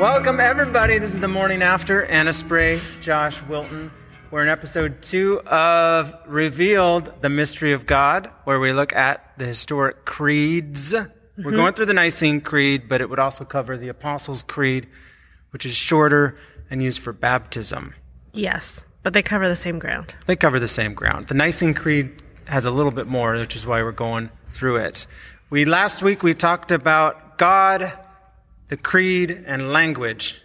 Welcome, everybody. This is the Monday After. Anna Spray, Josh Wilton. We're in episode two of Revealed, the Mystery of God, where we look at the historic creeds. We're mm-hmm. going through the Nicene Creed, but it would also cover the Apostles' Creed, which is shorter and used for baptism. Yes, but they cover the same ground. They cover the same ground. The Nicene Creed has a little bit more, which is why we're going through it. We last week we talked about God, the creed, and language,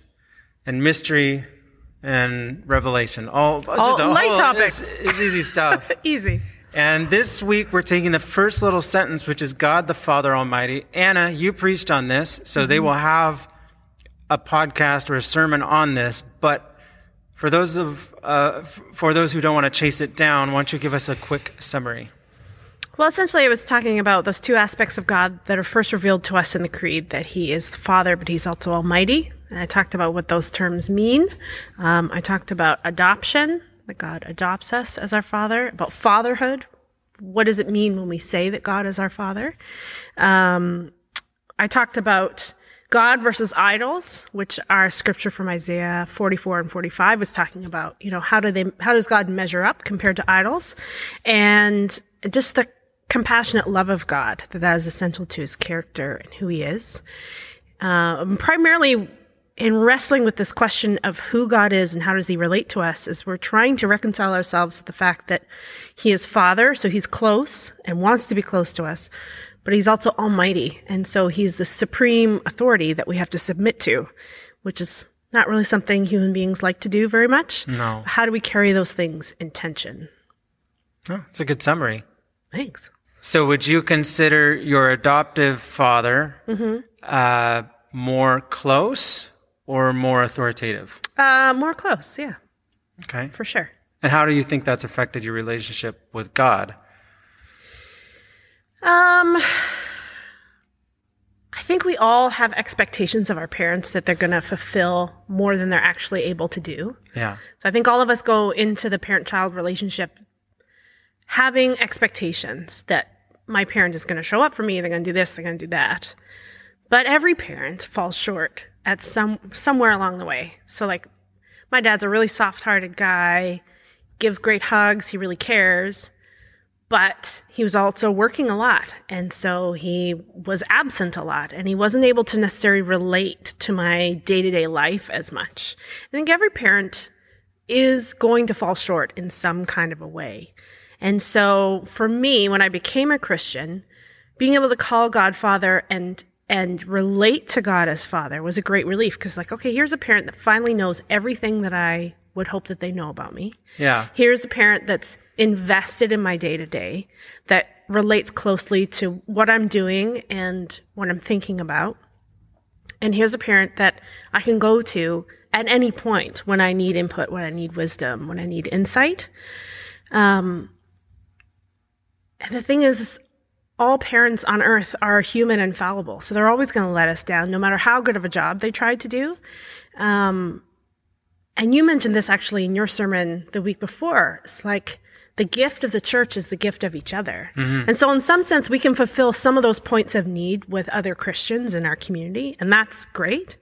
and mystery and revelation. All, just a light whole- topics. It's, it's easy stuff. Easy. and this week we're taking the first little sentence, which is God the Father Almighty. Anna, you preached on this, so they will have a podcast or a sermon on this, but for those of uh, f- for those who don't want to chase it down, why don't you give us a quick summary? Well, essentially, I was talking about those two aspects of God that are first revealed to us in the Creed that He is the Father, but He's also Almighty. And I talked about what those terms mean. Um, I talked about adoption, that God adopts us as our Father, about fatherhood. What does it mean when we say that God is our Father? Um, I talked about God versus idols, which our scripture from Isaiah 44 and 45 was talking about, you know, how do they, how does God measure up compared to idols? And just the compassionate love of God, that that is essential to his character and who he is. Um, primarily in wrestling with this question of who God is and how does he relate to us is we're trying to reconcile ourselves to the fact that he is father, so he's close and wants to be close to us, but he's also almighty. And so he's the supreme authority that we have to submit to, which is not really something human beings like to do very much. No. How do we carry those things in tension? Oh, it's a good summary. Thanks. So, would you consider your adoptive father uh, more close or more authoritative? Uh, more close. Yeah, Okay. for sure. And how do you think that's affected your relationship with God? Um, I think we all have expectations of our parents that they're going to fulfill more than they're actually able to do. Yeah. So I think all of us go into the parent child relationship having expectations that my parent is going to show up for me, they're going to do this, they're going to do that. But every parent falls short at some somewhere along the way. So like my dad's a really soft-hearted guy, gives great hugs, he really cares but he was also working a lot. And so he was absent a lot and he wasn't able to necessarily relate to my day to day life as much. I think every parent is going to fall short in some kind of a way. And so for me, when I became a Christian, being able to call God Father and and relate to God as Father was a great relief because like, okay, here's a parent that finally knows everything that I would hope that they know about me. Yeah. Here's a parent that's invested in my day to day, that relates closely to what I'm doing and what I'm thinking about. And here's a parent that I can go to at any point when I need input, when I need wisdom, when I need insight. Um, the thing is, all parents on earth are human and fallible. So they're always going to let us down, no matter how good of a job they tried to do. Um, and you mentioned this actually in your sermon the week before. It's like the gift of the church is the gift of each other. And so, in some sense, we can fulfill some of those points of need with other Christians in our community, and that's great.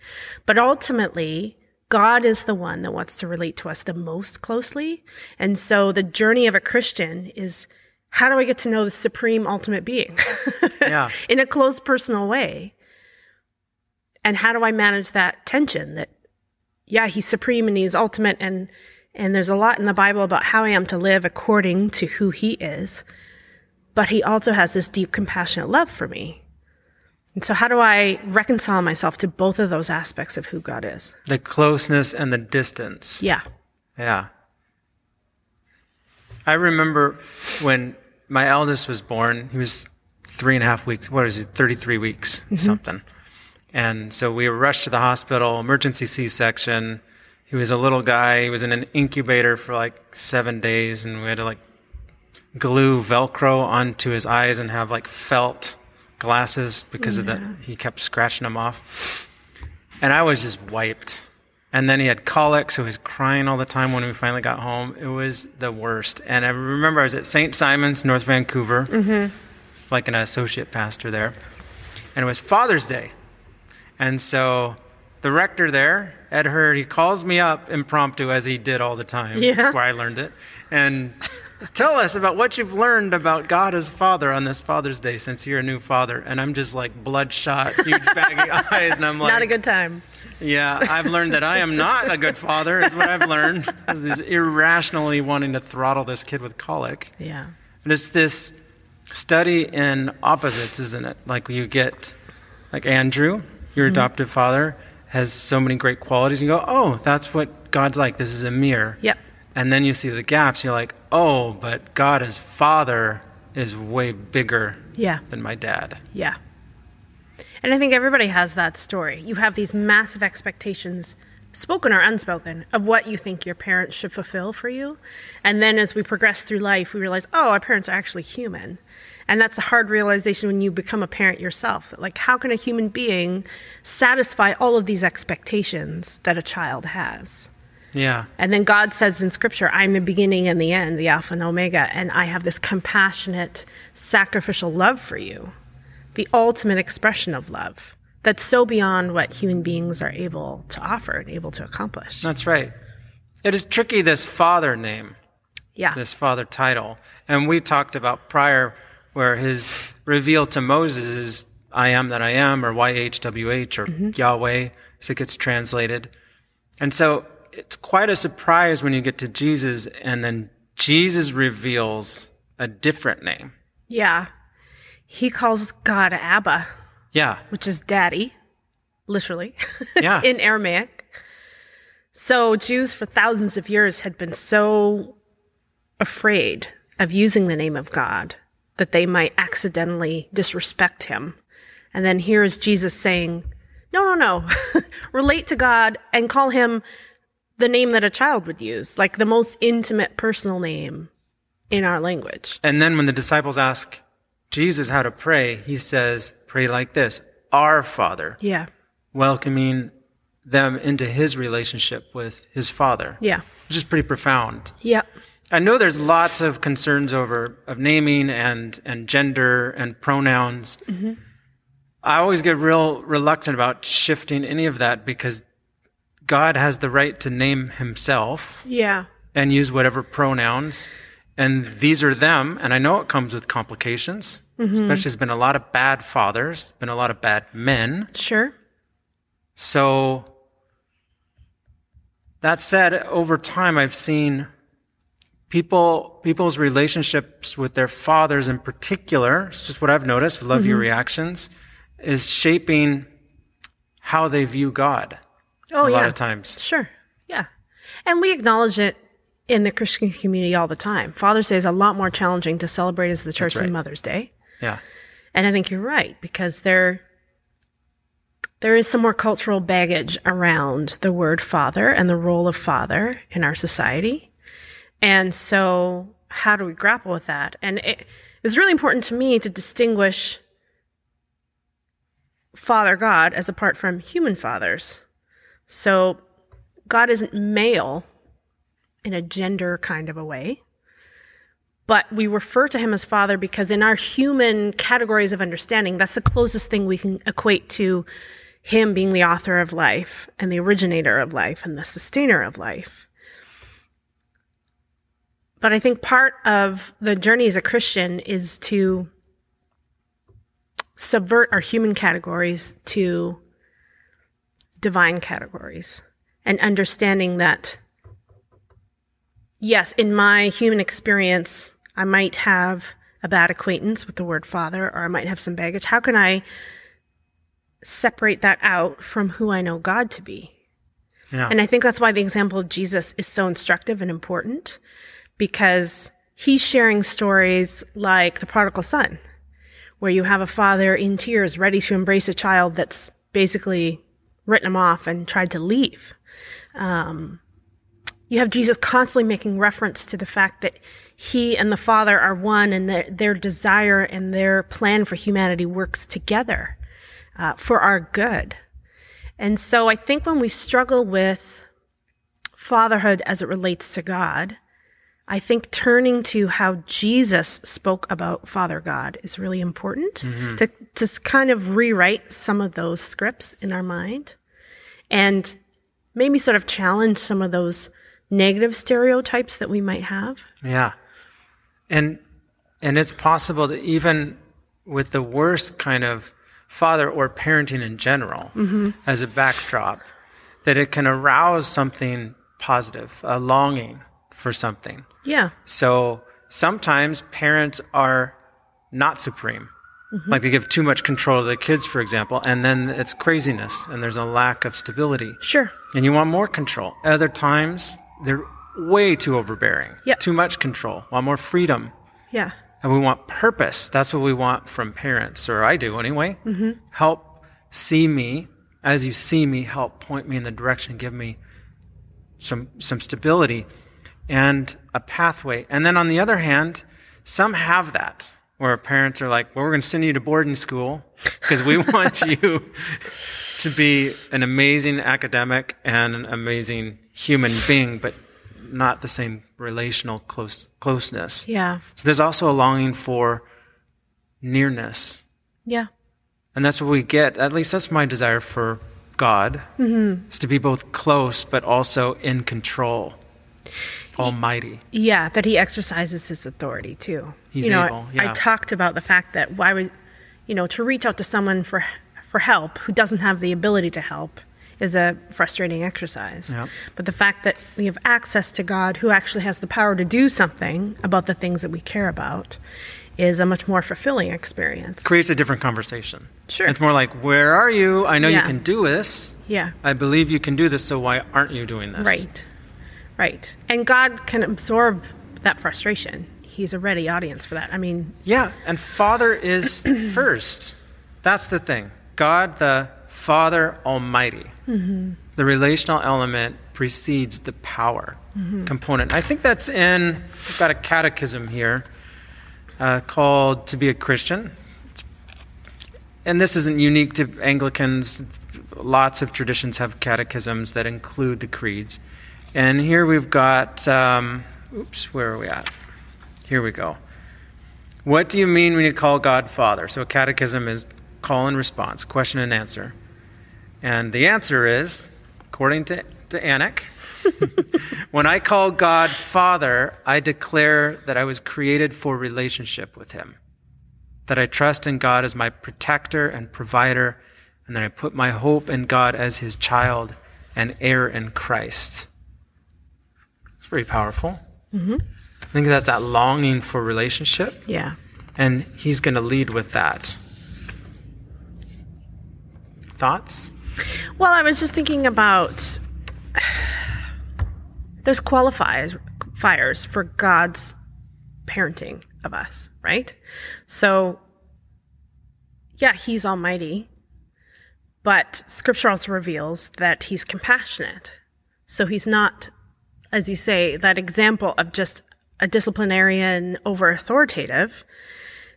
But ultimately, God is the one that wants to relate to us the most closely. And so, the journey of a Christian is how do I get to know the supreme ultimate being Yeah. in a close personal way? And how do I manage that tension that yeah, he's supreme and he's ultimate and and there's a lot in the Bible about how I am to live according to who he is. But he also has this deep compassionate love for me. And so how do I reconcile myself to both of those aspects of who God is? The closeness and the distance. Yeah. Yeah. I remember when my eldest was born, he was three and a half weeks. What is it? 33 weeks, mm-hmm. something. And so we were rushed to the hospital, emergency C section. He was a little guy. He was in an incubator for like seven days, and we had to like glue Velcro onto his eyes and have like felt glasses because of that. He kept scratching them off. And I was just wiped. And then he had colic, so he was crying all the time when we finally got home. It was the worst. And I remember I was at St. Simon's, North Vancouver, mm-hmm. like an associate pastor there. And it was Father's Day. And so the rector there, Ed Hird, he calls me up impromptu as he did all the time. Yeah. That's where I learned it. And tell us about what you've learned about God as Father on this Father's Day since you're a new father. And I'm just like bloodshot, huge baggy eyes. And I'm like, Not a good time. Yeah, I've learned that I am not a good father, is what I've learned. Is this irrationally wanting to throttle this kid with colic. Yeah. And it's this study in opposites, isn't it? Like you get, like Andrew, your mm-hmm. adoptive father, has so many great qualities. And you go, oh, that's what God's like. This is a mirror. Yep. And then you see the gaps. You're like, oh, but God as father is way bigger Yeah. than my dad. Yeah. And I think everybody has that story. You have these massive expectations, spoken or unspoken, of what you think your parents should fulfill for you. And then as we progress through life, we realize, oh, our parents are actually human. And that's a hard realization when you become a parent yourself. That like, how can a human being satisfy all of these expectations that a child has? Yeah. And then God says in Scripture, I'm the beginning and the end, the Alpha and Omega, and I have this compassionate, sacrificial love for you, the ultimate expression of love that's so beyond what human beings are able to offer and able to accomplish. That's right. It is tricky, this father name. Yeah. this father title. And we talked about prior where his reveal to Moses is I am that I am or YHWH or mm-hmm. Yahweh as it gets translated. And so it's quite a surprise when you get to Jesus and then Jesus reveals a different name. Yeah. He calls God Abba, Yeah. which is daddy, literally, Yeah. in Aramaic. So Jews for thousands of years had been so afraid of using the name of God that they might accidentally disrespect him. And then here is Jesus saying, no, no, no, relate to God and call him the name that a child would use, like the most intimate personal name in our language. And then when the disciples ask Jesus how to pray, he says, pray like this, our Father, Yeah. welcoming them into his relationship with his Father, Yeah. which is pretty profound. Yeah. I know there's lots of concerns over of naming and and gender and pronouns. Mm-hmm. I always get real reluctant about shifting any of that because God has the right to name himself Yeah. and use whatever pronouns. And these are them. And I know it comes with complications. Mm-hmm. Especially there's been a lot of bad fathers, been a lot of bad men. Sure. So that said, over time I've seen people people's relationships with their fathers in particular, it's just what I've noticed, love your mm-hmm. reactions, is shaping how they view God Oh, a yeah. lot of times. Sure. Yeah. And we acknowledge it in the Christian community all the time. Father's Day is a lot more challenging to celebrate as the church right. than Mother's Day. Yeah. And I think you're right because there there is some more cultural baggage around the word father and the role of father in our society. And so how do we grapple with that? And it was really important to me to distinguish Father God as apart from human fathers. So God isn't male in a gender kind of a way, but we refer to him as Father because in our human categories of understanding, that's the closest thing we can equate to him being the author of life and the originator of life and the sustainer of life. But I think part of the journey as a Christian is to subvert our human categories to divine categories and understanding that yes in my human experience i might have a bad acquaintance with the word father or i might have some baggage how can i separate that out from who i know god to be Yeah. and I think that's why the example of Jesus is so instructive and important because he's sharing stories like the prodigal son, where you have a father in tears ready to embrace a child that's basically written him off and tried to leave. Um, you have Jesus constantly making reference to the fact that he and the Father are one and their, their desire and their plan for humanity works together uh, for our good. And so I think when we struggle with fatherhood as it relates to God, I think turning to how Jesus spoke about Father God is really important to, to kind of rewrite some of those scripts in our mind and maybe sort of challenge some of those negative stereotypes that we might have. Yeah. And and it's possible that even with the worst kind of father or parenting in general mm-hmm. as a backdrop, that it can arouse something positive, a longing for something. Yeah. So sometimes parents are not supreme. Mm-hmm. Like they give too much control to the kids, for example, and then it's craziness and there's a lack of stability. Sure. And you want more control. Other times, they're way too overbearing. Yep. Too much control. Want more freedom. Yeah. And we want purpose. That's what we want from parents, or I do anyway. Mm-hmm. Help see me as you see me. Help point me in the direction. Give me some some stability and a pathway. And then on the other hand, some have that where parents are like, "Well, we're going to send you to boarding school because we want you to be an amazing academic and an amazing human being, but not the same relational close closeness." Yeah. So there's also a longing for nearness. Yeah. And that's what we get. At least that's my desire for God, Mm-hmm. is to be both close but also in control, almighty. Yeah, that he exercises his authority too. He's you know, able, I, yeah. I talked about the fact that why would, you know, to reach out to someone for for help who doesn't have the ability to help is a frustrating exercise. Yep. But the fact that we have access to God who actually has the power to do something about the things that we care about is a much more fulfilling experience. Creates a different conversation. Sure. It's more like, where are you? I know you can do this. Yeah. I believe you can do this, so why aren't you doing this? Right. Right. And God can absorb that frustration. He's a ready audience for that. I mean, Yeah, and Father is first. That's the thing. God, the Father Almighty. Mm-hmm. The relational element precedes the power component. I think that's in, I've got a catechism here uh, called To Be a Christian. And this isn't unique to Anglicans. Lots of traditions have catechisms that include the creeds. And here we've got, um, oops, where are we at? Here we go. What do you mean when you call God Father? So, a catechism is call and response, question and answer. And the answer is, according to, to ANiC, when I call God Father, I declare that I was created for relationship with Him, that I trust in God as my protector and provider, and that I put my hope in God as His child and heir in Christ. It's very powerful. Mm-hmm. I think that's that longing for relationship. yeah. And he's going to lead with that. Thoughts? Well, I was just thinking about there's qualifiers fires for God's parenting of us, right? So yeah, he's almighty, but scripture also reveals that he's compassionate. So he's not as you say that example of just a disciplinarian over authoritative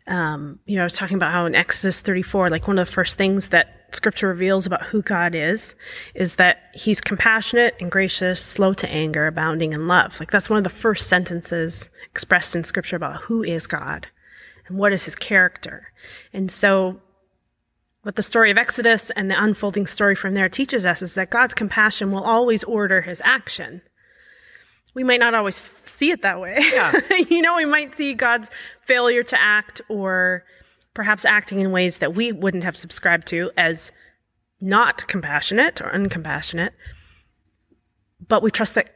um, you know, I was talking about how in Exodus 34, like one of the first things that scripture reveals about who God is, is that he's compassionate and gracious, slow to anger, abounding in love. Like that's one of the first sentences expressed in scripture about who is God and what is his character. And so what the story of Exodus and the unfolding story from there teaches us is that God's compassion will always order his action we might not always see it that way. Yeah. you know, we might see God's failure to act or perhaps acting in ways that we wouldn't have subscribed to as not compassionate or uncompassionate. But we trust that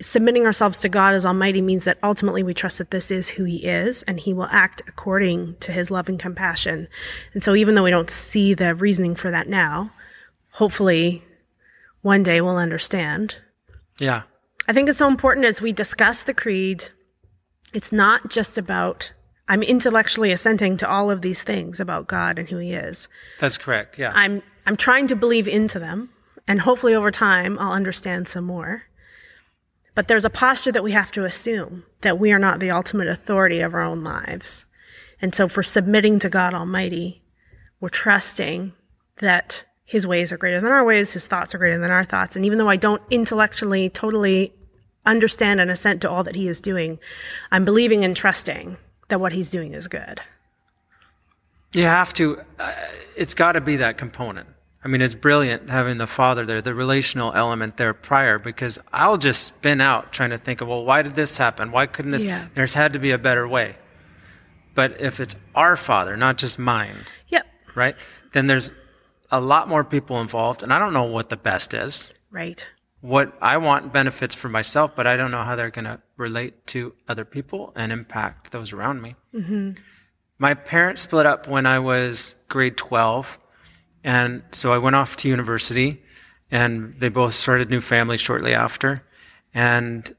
submitting ourselves to God as Almighty means that ultimately we trust that this is who He is and He will act according to His love and compassion. And so even though we don't see the reasoning for that now, hopefully one day we'll understand. Yeah. I think it's so important as we discuss the creed. It's not just about, I'm intellectually assenting to all of these things about God and who he is. That's correct. Yeah. I'm, I'm trying to believe into them, and hopefully over time I'll understand some more. But there's a posture that we have to assume that we are not the ultimate authority of our own lives. And so for submitting to God Almighty, we're trusting that his ways are greater than our ways, his thoughts are greater than our thoughts. And even though I don't intellectually totally understand and assent to all that he is doing, I'm believing and trusting that what he's doing is good. You have to, uh, it's got to be that component. I mean, it's brilliant having the father there, the relational element there prior, because I'll just spin out trying to think of, well, why did this happen? Why couldn't this? Yeah. There's had to be a better way. But if it's our father, not just mine, Yep. right? Then there's a lot more people involved, and I don't know what the best is. Right. What I want benefits for myself, but I don't know how they're going to relate to other people and impact those around me. Mm-hmm. My parents split up when I was grade 12. And so I went off to university and they both started new families shortly after. And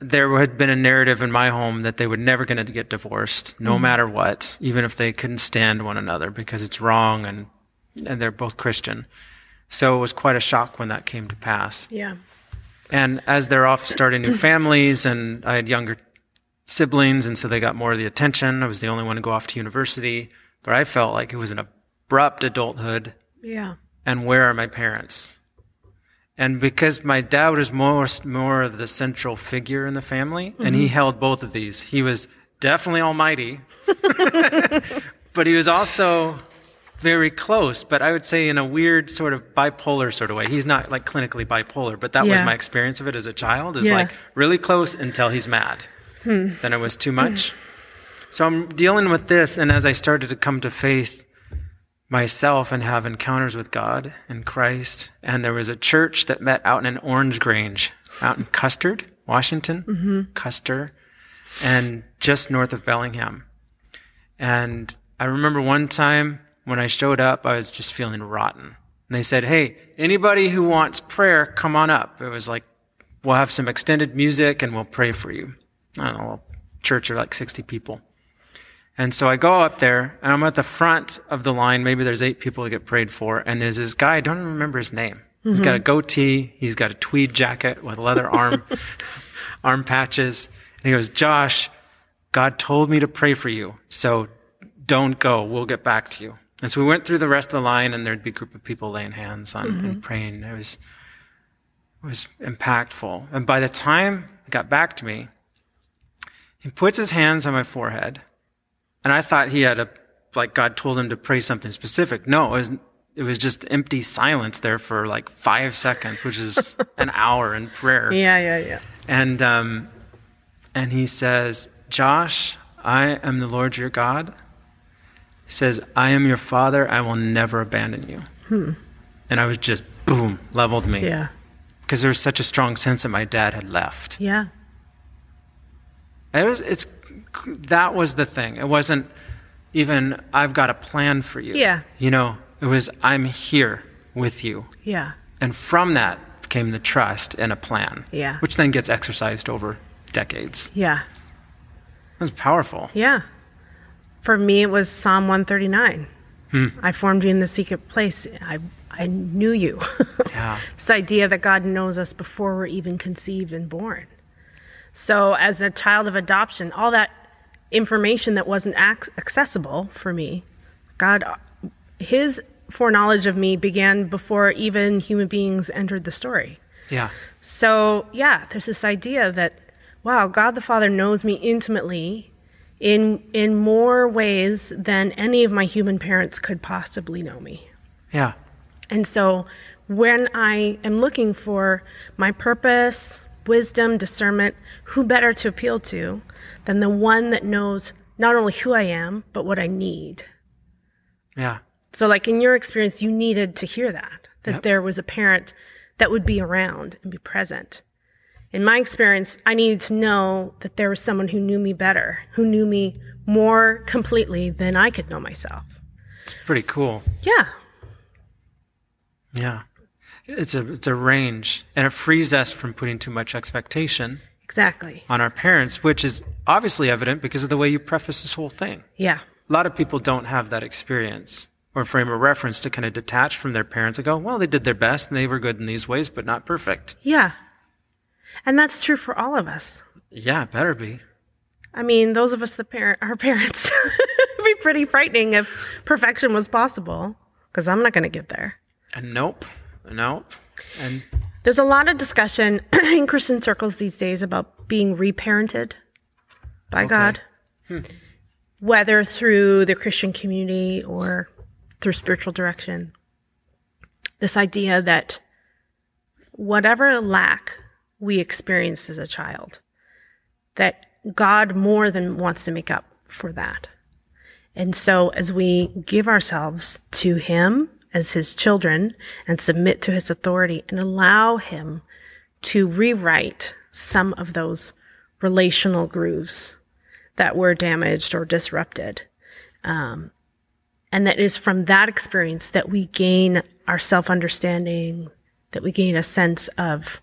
there had been a narrative in my home that they were never going to get divorced, no mm-hmm. matter what, even if they couldn't stand one another because it's wrong and, and they're both Christian. So it was quite a shock when that came to pass. Yeah. And as they're off starting new families, and I had younger siblings, and so they got more of the attention. I was the only one to go off to university, but I felt like it was an abrupt adulthood. Yeah. And where are my parents? And because my dad was more more of the central figure in the family, and he mm-hmm. held both of these. He was definitely almighty, but he was also very close, but I would say in a weird sort of bipolar sort of way. He's not like clinically bipolar, but that was my experience of it as a child is Yeah. like really close until he's mad. Hmm. Then it was too hmm. much. So I'm dealing with this, and as I started to come to faith myself and have encounters with God and Christ, and there was a church that met out in an orange grange out in Custer, Washington, mm-hmm. Custer, and just north of Bellingham. And I remember one time when I showed up, I was just feeling rotten. And they said, Hey, anybody who wants prayer, come on up. It was like, we'll have some extended music and we'll pray for you. I don't know, church of like 60 people. And so I go up there and I'm at the front of the line. Maybe there's eight people to get prayed for. And there's this guy, I don't even remember his name. He's got a mm-hmm. goatee. He's got a tweed jacket with leather arm, arm patches. And he goes, Josh, God told me to pray for you. So don't go. We'll get back to you. And so we went through the rest of the line and there'd be a group of people laying hands on and praying. It was, it was impactful. And by the time it got back to me, he puts his hands on my forehead and I thought he had a, like God told him to pray something specific. No, it was, it was just empty silence there for like five seconds, which is an hour in prayer. Yeah. Yeah. Yeah. And, um, and he says, Josh, I am the Lord your God. Says, I am your father. I will never abandon you. Hmm. And I was just, boom, leveled me. Yeah. Because there was such a strong sense that my dad had left. Yeah. It was, it's, that was the thing. It wasn't even, I've got a plan for you. Yeah. You know, it was, I'm here with you. Yeah. And from that came the trust and a plan. Yeah. Which then gets exercised over decades. Yeah. It was powerful. Yeah. For me, it was Psalm 139. Hmm. I formed you in the secret place. I, I knew you. Yeah. this idea that God knows us before we're even conceived and born. So, as a child of adoption, all that information that wasn't ac- accessible for me, God, His foreknowledge of me began before even human beings entered the story. Yeah. So, yeah, there's this idea that, wow, God the Father knows me intimately in, in more ways than any of my human parents could possibly know me. Yeah. And so, when I am looking for my purpose, wisdom, discernment, who better to appeal to than the one that knows not only who I am, but what I need? Yeah. So, like in your experience, you needed to hear that, that Yep. there was a parent that would be around and be present. In my experience, I needed to know that there was someone who knew me better, who knew me more completely than I could know myself. It's pretty cool. Yeah. Yeah. It's a it's a range and it frees us from putting too much expectation Exactly. on our parents, which is obviously evident because of the way you preface this whole thing. Yeah. A lot of people don't have that experience or frame of reference to kind of detach from their parents and go, well, they did their best and they were good in these ways, but not perfect. Yeah. And that's true for all of us. Yeah, better be. I mean, those of us that parent our parents it'd be pretty frightening if perfection was possible, because I'm not going to get there. And nope, nope. And There's a lot of discussion in Christian circles these days about being reparented by God, hmm. whether through the Christian community or through spiritual direction. This idea that whatever lack we experienced as a child, that God more than wants to make up for that. And so as we give ourselves to Him as His children and submit to His authority and allow Him to rewrite some of those relational grooves that were damaged or disrupted. Um, and that is from that experience that we gain our self understanding, that we gain a sense of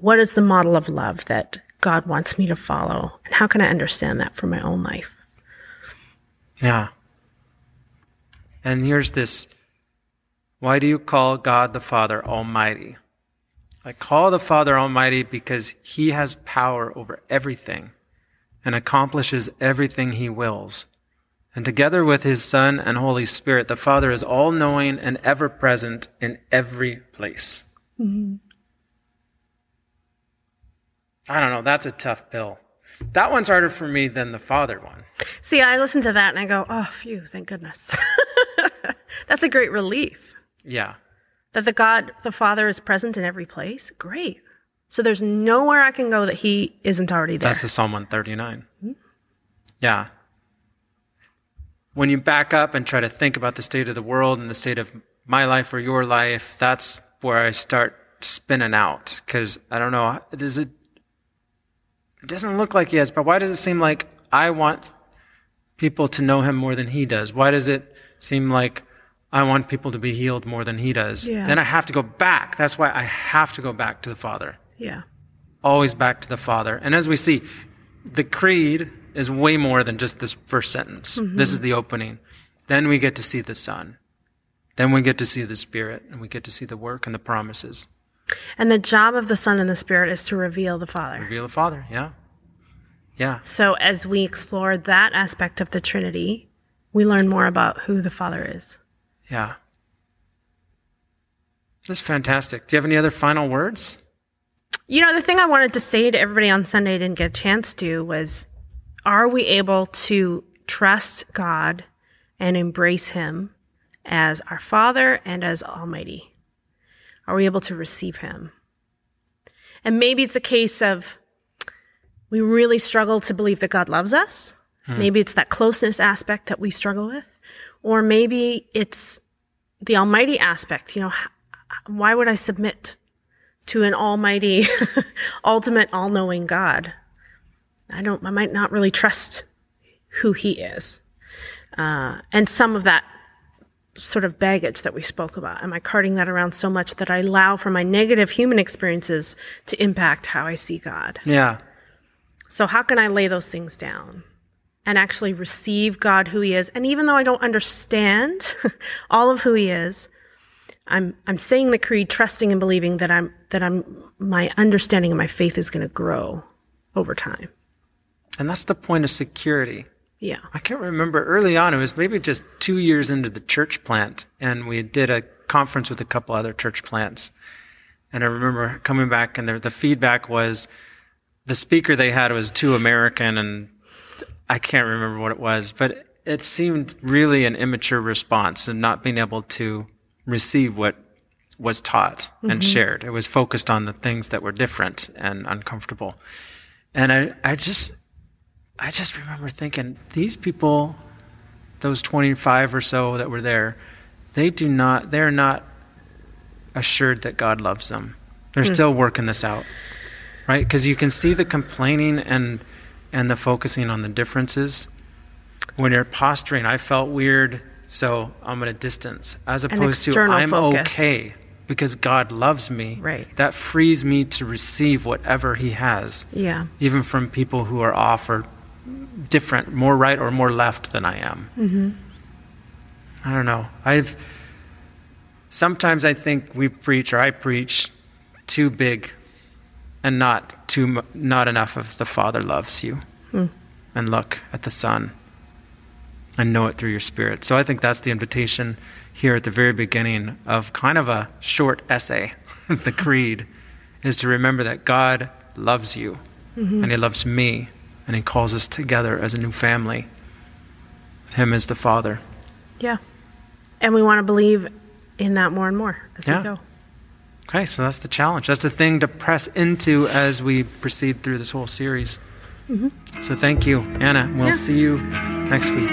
what is the model of love that God wants me to follow, and how can I understand that for my own life? Yeah. And here's this why do you call God the Father Almighty? I call the Father Almighty because He has power over everything and accomplishes everything He wills. And together with His Son and Holy Spirit, the Father is all knowing and ever present in every place. Mm-hmm. I don't know. That's a tough pill. That one's harder for me than the Father one. See, I listen to that and I go, oh, phew, thank goodness. That's a great relief. Yeah. That the God, the Father is present in every place. Great. So there's nowhere I can go that He isn't already there. That's the Psalm 139. Mm-hmm. Yeah. When you back up and try to think about the state of the world and the state of my life or your life, that's where I start spinning out. Because I don't know, does it, it doesn't look like He has, but why does it seem like I want people to know Him more than He does? Why does it seem like I want people to be healed more than he does. Yeah. Then I have to go back. That's why I have to go back to the Father. Yeah. Always back to the Father. And as we see, the creed is way more than just this first sentence. Mm-hmm. This is the opening. Then we get to see the Son. Then we get to see the Spirit and we get to see the work and the promises. And the job of the Son and the Spirit is to reveal the Father. Reveal the Father, yeah. Yeah. So as we explore that aspect of the Trinity, we learn more about who the Father is. Yeah. That's fantastic. Do you have any other final words? You know, the thing I wanted to say to everybody on Sunday I didn't get a chance to was are we able to trust God and embrace Him as our Father and as Almighty? Are we able to receive Him? And maybe it's a case of we really struggle to believe that God loves us. Hmm. Maybe it's that closeness aspect that we struggle with. Or maybe it's the almighty aspect. You know, why would I submit to an almighty, ultimate, all knowing God? I don't, I might not really trust who he is. Uh, and some of that sort of baggage that we spoke about. Am I carting that around so much that I allow for my negative human experiences to impact how I see God? Yeah. So, how can I lay those things down? and actually receive God who he is. And even though I don't understand all of who he is, I'm I'm saying the creed trusting and believing that I'm that I'm my understanding and my faith is going to grow over time. And that's the point of security. Yeah. I can't remember early on it was maybe just 2 years into the church plant and we did a conference with a couple other church plants. And I remember coming back and the, the feedback was the speaker they had was too American and I can't remember what it was, but it seemed really an immature response and not being able to receive what was taught mm-hmm. and shared. It was focused on the things that were different and uncomfortable. And I, I just, I just remember thinking, these people, those 25 or so that were there, they do not, they're not assured that God loves them. They're mm. still working this out, right? Because you can see the complaining and and the focusing on the differences. When you're posturing, I felt weird, so I'm going to distance, as opposed to I'm focus. okay because God loves me. Right. That frees me to receive whatever He has. Yeah. Even from people who are off or different, more right or more left than I am. Mm-hmm. I don't know. I've sometimes I think we preach or I preach too big and not too not enough of the Father loves you. Hmm. And look at the Son and know it through your spirit. So I think that's the invitation here at the very beginning of kind of a short essay, the creed, is to remember that God loves you mm-hmm. and He loves me and He calls us together as a new family with Him as the Father. Yeah. And we want to believe in that more and more as Yeah. we go. Okay, so that's the challenge. That's the thing to press into as we proceed through this whole series. Mm-hmm. So thank you, Anna. We'll Yeah. see you next week.